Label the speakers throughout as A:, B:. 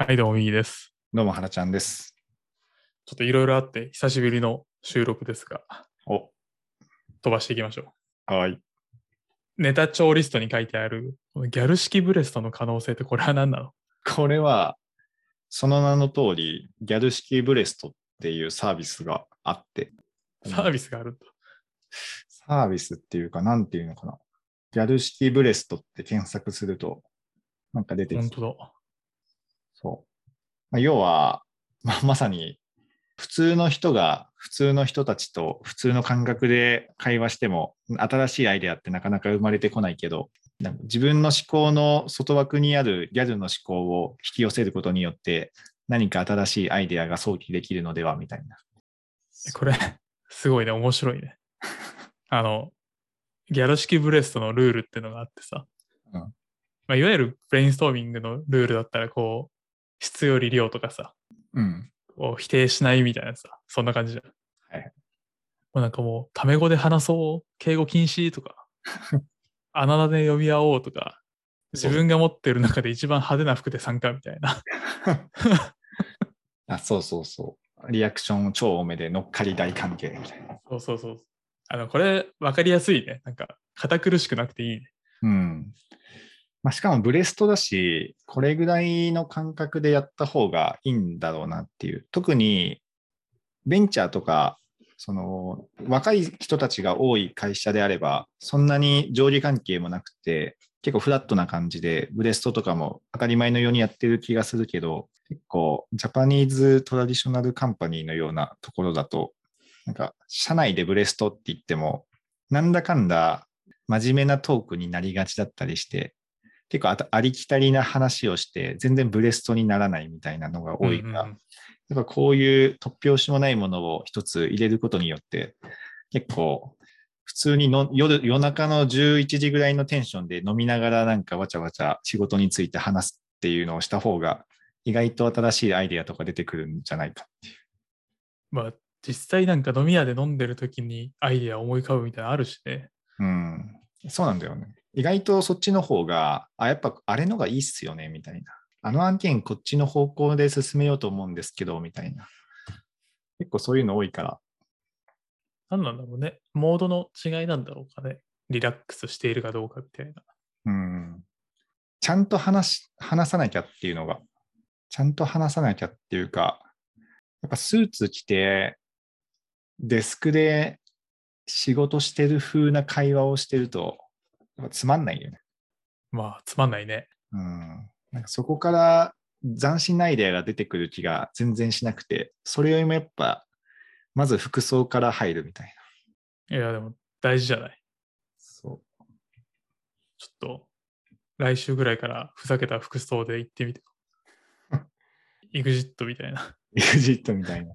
A: はい、どうも、みーです。
B: どうも、はなちゃんです。
A: ちょっといろいろあって、久しぶりの収録ですが、
B: お、
A: 飛ばしていきましょ
B: はい。
A: う。ネタ帳リストに書いてある、このギャル式ブレストの可能性ってこれは何なの？
B: これは、その名の通り、ギャル式ブレストっていうサービスがあって、
A: サービスがあるんだ。
B: サービスっていうか、なんていうのかな。ギャル式ブレストって検索すると、なんか出てきて、
A: 本当だ。
B: そう。まあ、要は、まあ、まさに、普通の人が普通の人たちと普通の感覚で会話しても新しいアイデアってなかなか生まれてこないけど自分の思考の外枠にあるギャルの思考を引き寄せることによって何か新しいアイデアが想起できるのではみたいな。
A: えこれ、すごいね、面白いね。あの、ギャル式ブレストのルールっていうのがあってさ、
B: うん
A: まあ、いわゆるブレインストーミングのルールだったら、こう、質より量とかさ、
B: うん。
A: こう否定しないみたいなさ、そんな感じじゃん。
B: はいはい
A: もうなんかもう、タメ語で話そう、敬語禁止とか、あなたで呼び合おうとか、自分が持ってる中で一番派手な服で参加みたいな。
B: あそうそうそう。リアクション超多めで乗っかり大関係みたいな。
A: そうそうそう。あの、これ、わかりやすいね。なんか、堅苦しくなくていいね。
B: うん。まあ、しかもブレストだし、これぐらいの感覚でやった方がいいんだろうなっていう。特にベンチャーとか、その若い人たちが多い会社であれば、そんなに上下関係もなくて、結構フラットな感じで、ブレストとかも当たり前のようにやってる気がするけど、結構ジャパニーズトラディショナルカンパニーのようなところだと、なんか社内でブレストって言っても、なんだかんだ真面目なトークになりがちだったりして、結構ありきたりな話をして、全然ブレストにならないみたいなのが多いから、
A: うんうん
B: こういう突拍子もないものを一つ入れることによって、結構普通にの夜夜中の11時ぐらいのテンションで飲みながらなんかわちゃわちゃ仕事について話すっていうのをした方が、意外と新しいアイデアとか出てくるんじゃないかっていう。
A: まあ、実際なんか飲み屋で飲んでる時にアイデア思い浮かぶみたいなのあるしね。
B: うん。そうなんだよね。意外とそっちの方が、あ、やっぱあれのがいいっすよね、みたいな。あの案件こっちの方向で進めようと思うんですけど、みたいな。結構そういうの多いから。
A: 何なんだろうね。モードの違いなんだろうかね。リラックスしているかどうかみたいな。
B: うん。ちゃんと話し、話さなきゃっていうのが、ちゃんと話さなきゃっていうか、やっぱスーツ着て、デスクで仕事してる風な会話をしてると、つまんないよね。
A: まあ、つまんないね。
B: うん。なんかそこから斬新なアイデアが出てくる気が全然しなくて、それよりもやっぱ、まず服装から入るみたいな。
A: いや、でも大事じゃない。
B: そ
A: ちょっと、来週ぐらいからふざけた服装で行ってみて。イグジットみたいな。
B: う。エグジットみたいな。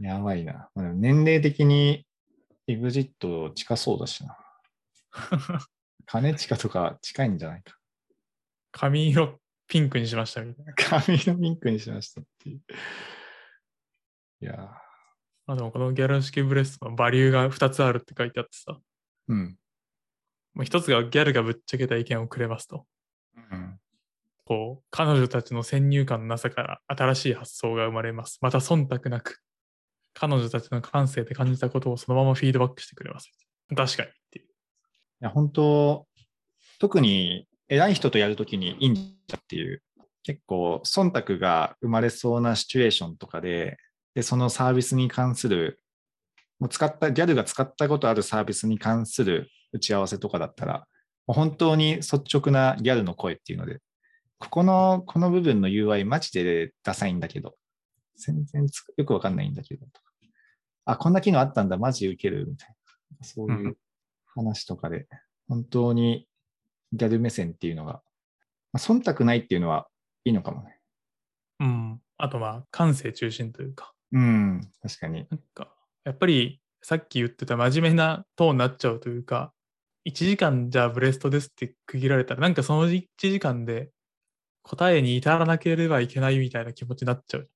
B: やばいな。まあでも年齢的にエグジット近そうだしな。兼近とか近いんじゃないか。
A: 髪色ピンクにしましたみたいな。
B: 髪のピンクにしましたっていう。いやー
A: あでもこのギャル式ブレストのバリューが2つあるって書いてあってさ。
B: うん。
A: もう一つがギャルがぶっちゃけた意見をくれますと。
B: うん。
A: こう、彼女たちの先入観のなさから新しい発想が生まれます。また忖度なく、彼女たちの感性で感じたことをそのままフィードバックしてくれます。確かに
B: や、本当特に偉い人とやるときにいいんだっていう、結構、忖度が生まれそうなシチュエーションとかで、で、そのサービスに関する、もう使った、ギャルが使ったことあるサービスに関する打ち合わせとかだったら、本当に率直なギャルの声っていうので、ここの、この部分の UI マジでダサいんだけど、全然つよくわかんないんだけど、とかあ、こんな機能あったんだ、マジ受けるみたいな。そういう話とかで、本当にギャル目線っていうのが、まあ、忖度ないっていうのはいいのかもね。
A: うん。あとまあ、感性中心というか、
B: うん、確かに。
A: なんか、やっぱりさっき言ってた真面目なトーンになっちゃうというか、1時間じゃあブレストですって区切られたら、なんかその1時間で答えに至らなければいけないみたいな気持ちになっちゃう。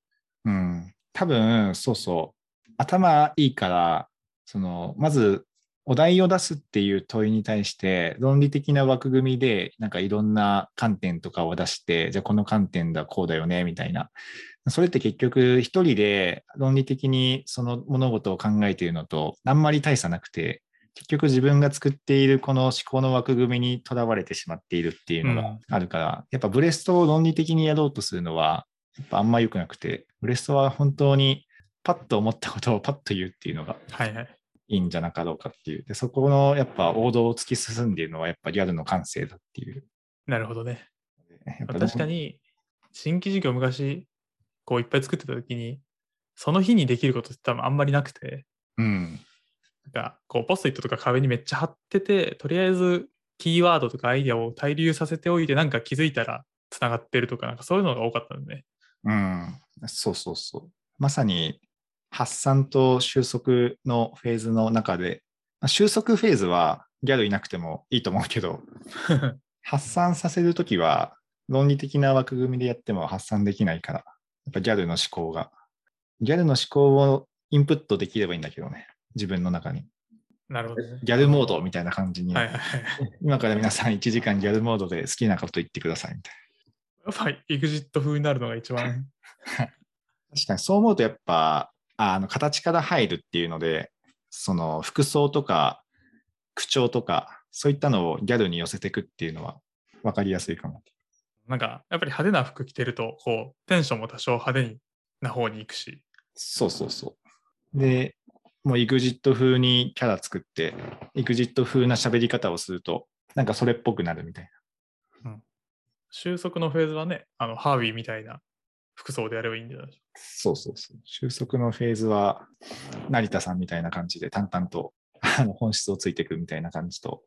B: うん。多分、そうそう。頭いいから、その、まず、お題を出すっていう問いに対して論理的な枠組みでなんかいろんな観点とかを出してじゃあこの観点だこうだよねみたいなそれって結局一人で論理的にその物事を考えているのとあんまり大差なくて結局自分が作っているこの思考の枠組みにとらわれてしまっているっていうのがあるから、やっぱブレストを論理的にやろうとするのはやっぱあんま良くなくてブレストは本当にパッと思ったことをパッと言うっていうのが
A: はいはい。
B: いいんじゃなかろうかっていう。で、そこのやっぱ王道を突き進んでいるのはやっぱリアルの感性だっていう。
A: なるほどね。確かに、新規事業昔、こういっぱい作ってた時に、その日にできることって多分あんまりなくて、
B: うん。
A: なんかこうポストイットとか壁にめっちゃ貼ってて、とりあえずキーワードとかアイデアを滞留させておいて、なんか気づいたら繋がってるとか、なんかそういうのが多かったんでね。
B: うん。そうそうそう。まさに発散と収束のフェーズの中で、まあ収束フェーズはギャルいなくてもいいと思うけど、発散させるときは論理的な枠組みでやっても発散できないから、やっぱギャルの思考が。ギャルの思考をインプットできればいいんだけどね。自分の中に。
A: なるほど、ね。
B: ギャルモードみたいな感じに。
A: はいはいはい。
B: 今から皆さん1時間ギャルモードで好きなこと言ってくださいみたい
A: やっぱり EXIT 風になるのが一番。
B: な。確かにそう思うとやっぱ、あの形から入るっていうので、その服装とか口調とか、そういったのをギャルに寄せていくっていうのは分かりやすいかも。
A: なんか、やっぱり派手な服着てると、こう、テンションも多少派手な方に行くし。
B: そうそうそう。で、もう EXIT 風にキャラ作って、EXIT 風な喋り方をすると、なんかそれっぽくなるみたい
A: 収束のフェーズはね、あの、ハービーみたいな服装でやればいいんじゃないでしょ
B: な。そうそうそう。収束のフェーズは、成田さんみたいな感じで淡々とあの本質をついていくみたいな感じと、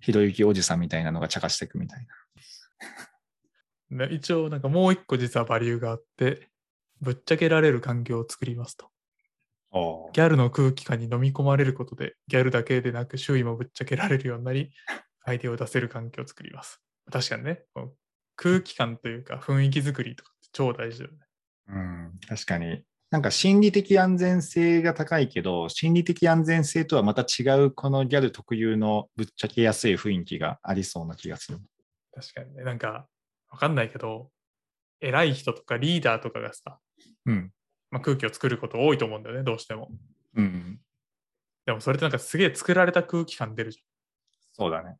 B: ひろゆきおじさんみたいなのが茶化していくみたいな。
A: 一応、なんかもう一個実はバリューがあって、ぶっちゃけられる環境を作りますと。ギャルの空気感に飲み込まれることで、ギャルだけでなく周囲もぶっちゃけられるようになり、相手を出せる環境を作ります。確かにね、空気感というか雰囲気作りとか超大事だよね。
B: うん、確かに。なんか心理的安全性が高いけど、心理的安全性とはまた違うこのギャル特有のぶっちゃけやすい雰囲気がありそうな気がする。
A: 確かにね、なんか、わかんないけど、偉い人とかリーダーとかがさ、
B: うん。
A: まあ、空気を作ること多いと思うんだよね、どうしても。
B: うん。
A: でもそれってなんかすげえ作られた空気感出るじゃん。
B: そうだね。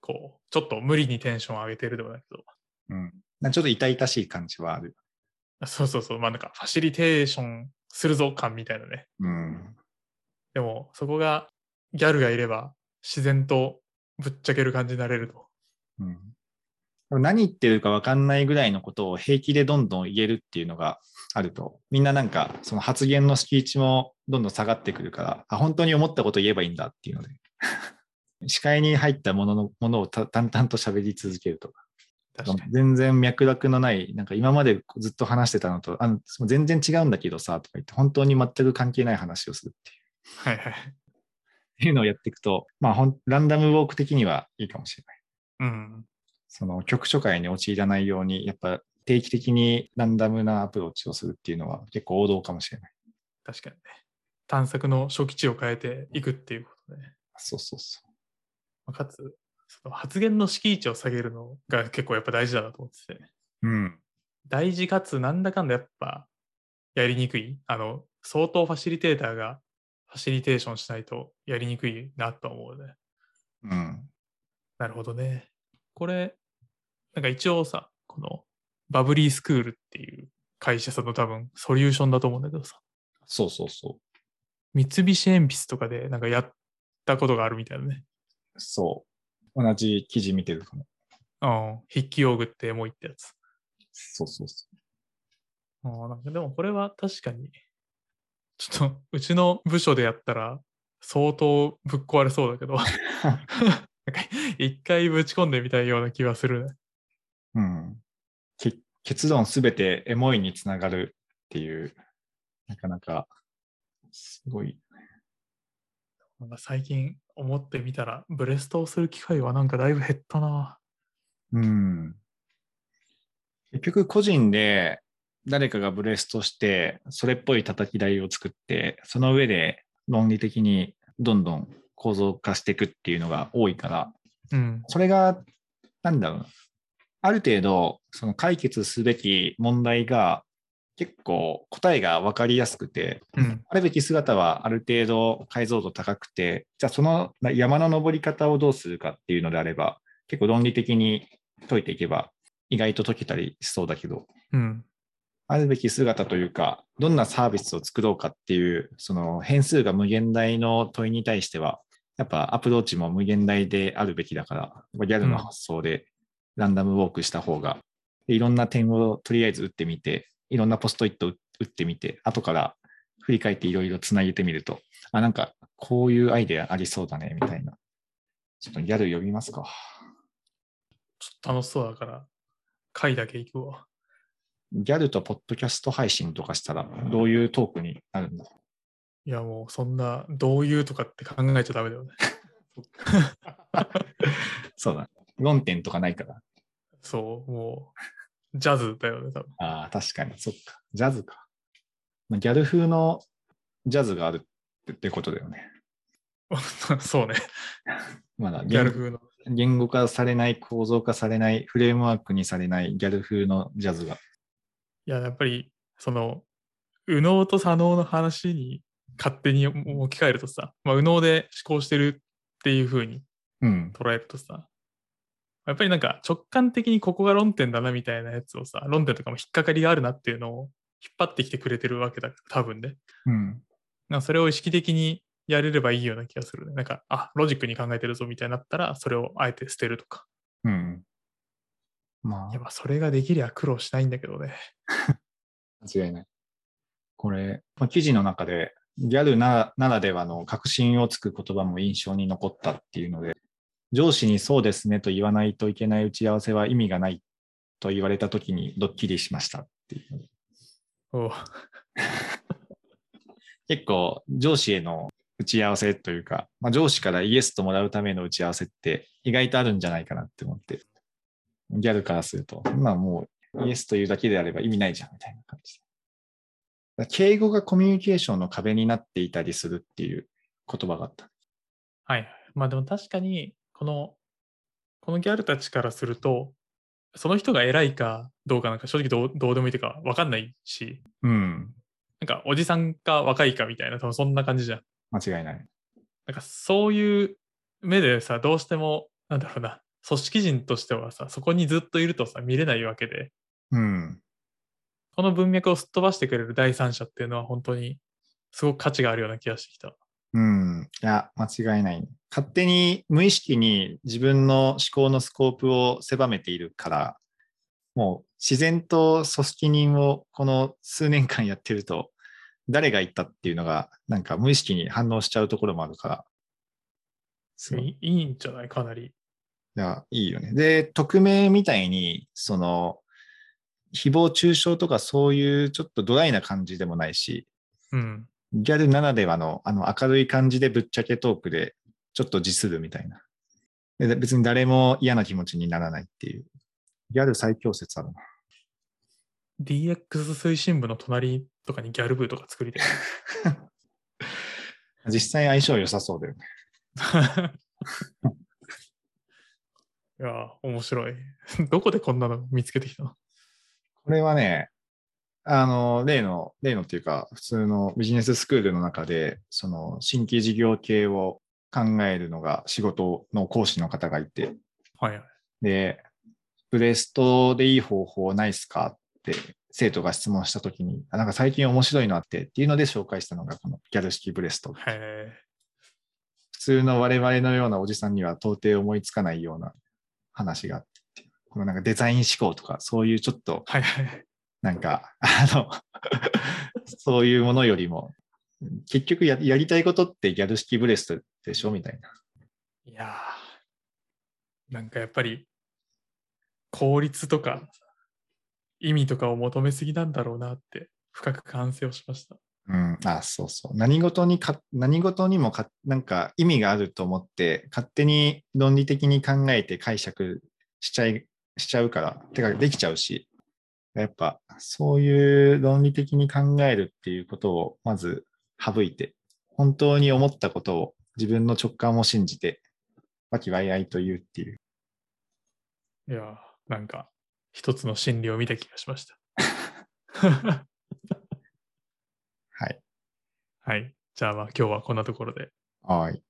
A: こう、ちょっと無理にテンション上げてるでもないけど。
B: うん。なちょっと痛々しい感じはある。
A: あそうそうそう、まあなんかファシリテーションするぞ感みたいなね。
B: うん。
A: でもそこがギャルがいれば自然とぶっちゃける感じになれると。
B: うん。何言ってるか分かんないぐらいのことを平気でどんどん言えるっていうのがあると、みんななんかその発言の敷地もどんどん下がってくるから、あ本当に思ったこと言えばいいんだっていうので、視界に入ったもののものをた淡々と喋り続けるとか。全然脈絡のない、なんか今までずっと話してたのと、あの全然違うんだけどさ、とか言って、本当に全く関係ない話をするっていう。
A: はいはい。
B: っていうのをやっていくと、まあほん、ランダムウォーク的にはいいかもしれない。
A: うん。
B: その局所会に陥らないように、やっぱ定期的にランダムなアプローチをするっていうのは結構王道かもしれない。
A: 確かにね。探索の初期値を変えていくっていうことね。
B: そうそうそ
A: まあかつ、その発言の敷地を下げるのが結構やっぱ大事だなと思ってて。
B: う。うん。
A: 大事かつなんだかんだやっぱやりにくい。あの、相当ファシリテーターがファシリテーションしないとやりにくいなと思うね。
B: うん。
A: なるほどね。これ、なんか一応さ、このバブリースクールっていう会社さんの多分ソリューションだと思うんだけどさ、
B: そうそうそ
A: 三菱鉛筆とかでなんかやったことがあるみたいなね。
B: う。そう。同じ記事見てるかも。
A: うん。筆記用具ってエモいってやつ。
B: そうそうそ
A: あーなんかでもこれは確かに、ちょっとうちの部署でやったら相当ぶっ壊れそうだけど、なんか一回ぶち込んでみたいような気はするね。
B: う。うん。け結論すべてエモいにつながるっていう、なかなか、すごい。
A: なんか最近思ってみたら、ブレストをする機会はなんかだいぶ減ったな。
B: うん。結局個人で誰かがブレストして、それっぽい叩き台を作って、その上で論理的にどんどん構造化していくっていうのが多いから、
A: うん。
B: それが、なんだろうな。ある程度、その解決すべき問題が結構答えが分かりやすくて、
A: うん。
B: あるべき姿はある程度解像度高くて、じゃあその山の登り方をどうするかっていうのであれば、結構論理的に解いていけば意外と解けたりしそうだけど、
A: うん。
B: あるべき姿というか、どんなサービスを作ろうかっていう、その変数が無限大の問いに対しては、やっぱアプローチも無限大であるべきだから、ギャルの発想でランダムウォークした方が、でいろんな点をとりあえず打ってみて、いろんなポストイット打ってみて、後から振り返っていろいろつなげてみると、あ、なんかこういうアイデアありそうだね、みたいな。ちょっとギャル呼びますか。
A: ちょっと楽しそうだから、回だけ行くわ。
B: ギャルとポッドキャスト配信とかしたら、どういうトークになるんだ？
A: いや、もうそんな、どういうとかって考えちゃダメだよね。
B: そうだ。論点とかないから。
A: そう、もう、ジャズだよね、多分。
B: ああ、確かに、そっか。ジャズか。まあギャル風のジャズがあるってってことだよね。
A: そうね。
B: まだ
A: ギャル
B: 言
A: 風の。
B: 言語化されない、構造化されない、フレームワークにされないギャル風のジャズが。
A: いや、やっぱり、その、右脳と左脳の話に勝手に置き換えるとさ、まあ、右脳で思考してるっていう風に
B: うん。
A: 捉えるとさ、やっぱりなんか直感的にここが論点だなみたいなやつをさ、論点とかも引っかかりがあるなっていうのを引っ張ってきてくれてるわけだから、多分ね。
B: うん。
A: なそれを意識的にやれればいいような気がするね。なんか、あ、ロジックに考えてるぞみたいになったら、それをあえて捨てるとか。
B: うん。ま
A: いや、まあそれができりゃ苦労しないんだけどね。
B: あ、間違いない。これ、まあ記事の中で、ギャルなならではの確信をつく言葉も印象に残ったっていうので、上司にそうですねと言わないといけない打ち合わせは意味がないと言われたときにドッキリしましたっていう。
A: おう
B: 結構上司への打ち合わせというか、まあ、上司からイエスともらうための打ち合わせって意外とあるんじゃないかなって思って、ギャルからすると、まあもうイエスというだけであれば意味ないじゃんみたいな感じで。敬語がコミュニケーションの壁になっていたりするっていう言葉があった。
A: はいはい。まあでも確かに、この、このギャルたちからすると、その人が偉いかどうかなんか正直どうどうでもいいというか分かんないし、
B: うん。
A: なんかおじさんか若いかみたいな、多分そんな感じじゃん。
B: 間違いない。
A: なんかそういう目でさ、どうしても、なんだろうな、組織人としてはさ、そこにずっといるとさ、見れないわけで、
B: うん。
A: この文脈をすっ飛ばしてくれる第三者っていうのは本当にすごく価値があるような気がしてきた。
B: うん。いや、間違いない。勝手に無意識に自分の思考のスコープを狭めているから、もう自然と組織人をこの数年間やってると、誰が言ったっていうのが、なんか無意識に反応しちゃうところもあるから。い
A: いいいんじゃない？かなり。
B: や、いいよね。で、匿名みたいに、その、誹謗中傷とかそういうちょっとドライな感じでもないし、
A: うん。
B: ギャルならではのあの明るい感じでぶっちゃけトークでちょっと自するみたいな。で別に誰も嫌な気持ちにならないっていう。ギャル最強説あるな。
A: DX 推進部の隣とかにギャル部とか作りたい。
B: 実際相性良さそうだよね。
A: いやー、面白い。どこでこんなの見つけてきたの？
B: これはね、あの、例の、例のっていうか、普通のビジネススクールの中で、その新規事業系を考えるのが仕事の講師の方がいて、
A: はいはい。
B: で、ブレストでいい方法ないっすかって生徒が質問したときに、あなんか最近面白いのあってっていうので紹介したのがこのギャル式ブレスト。
A: へ
B: 普通の我々のようなおじさんには到底思いつかないような話があってこのなんかデザイン思考とかそういうちょっと
A: ーはいはい。
B: なんか、あの、そういうものよりも、結局ややりたいことってギャル式ブレストでしょみたいな。
A: いやー、なんかやっぱり、効率とか、意味とかを求めすぎなんだろうなって、深く反省をしました。
B: うん、あ、そうそう。何事にか、何事にもか、なんか意味があると思って、勝手に論理的に考えて解釈しちゃい、しちゃうから、てかできちゃうし、やっぱそういう論理的に考えるっていうことをまず省いて、本当に思ったことを自分の直感を信じて、和気わいあいと言うっていう。
A: いやー、なんか、一つの心理を見た気がしました。
B: はい。
A: はい。じゃあまあ今日はこんなところで。
B: はい。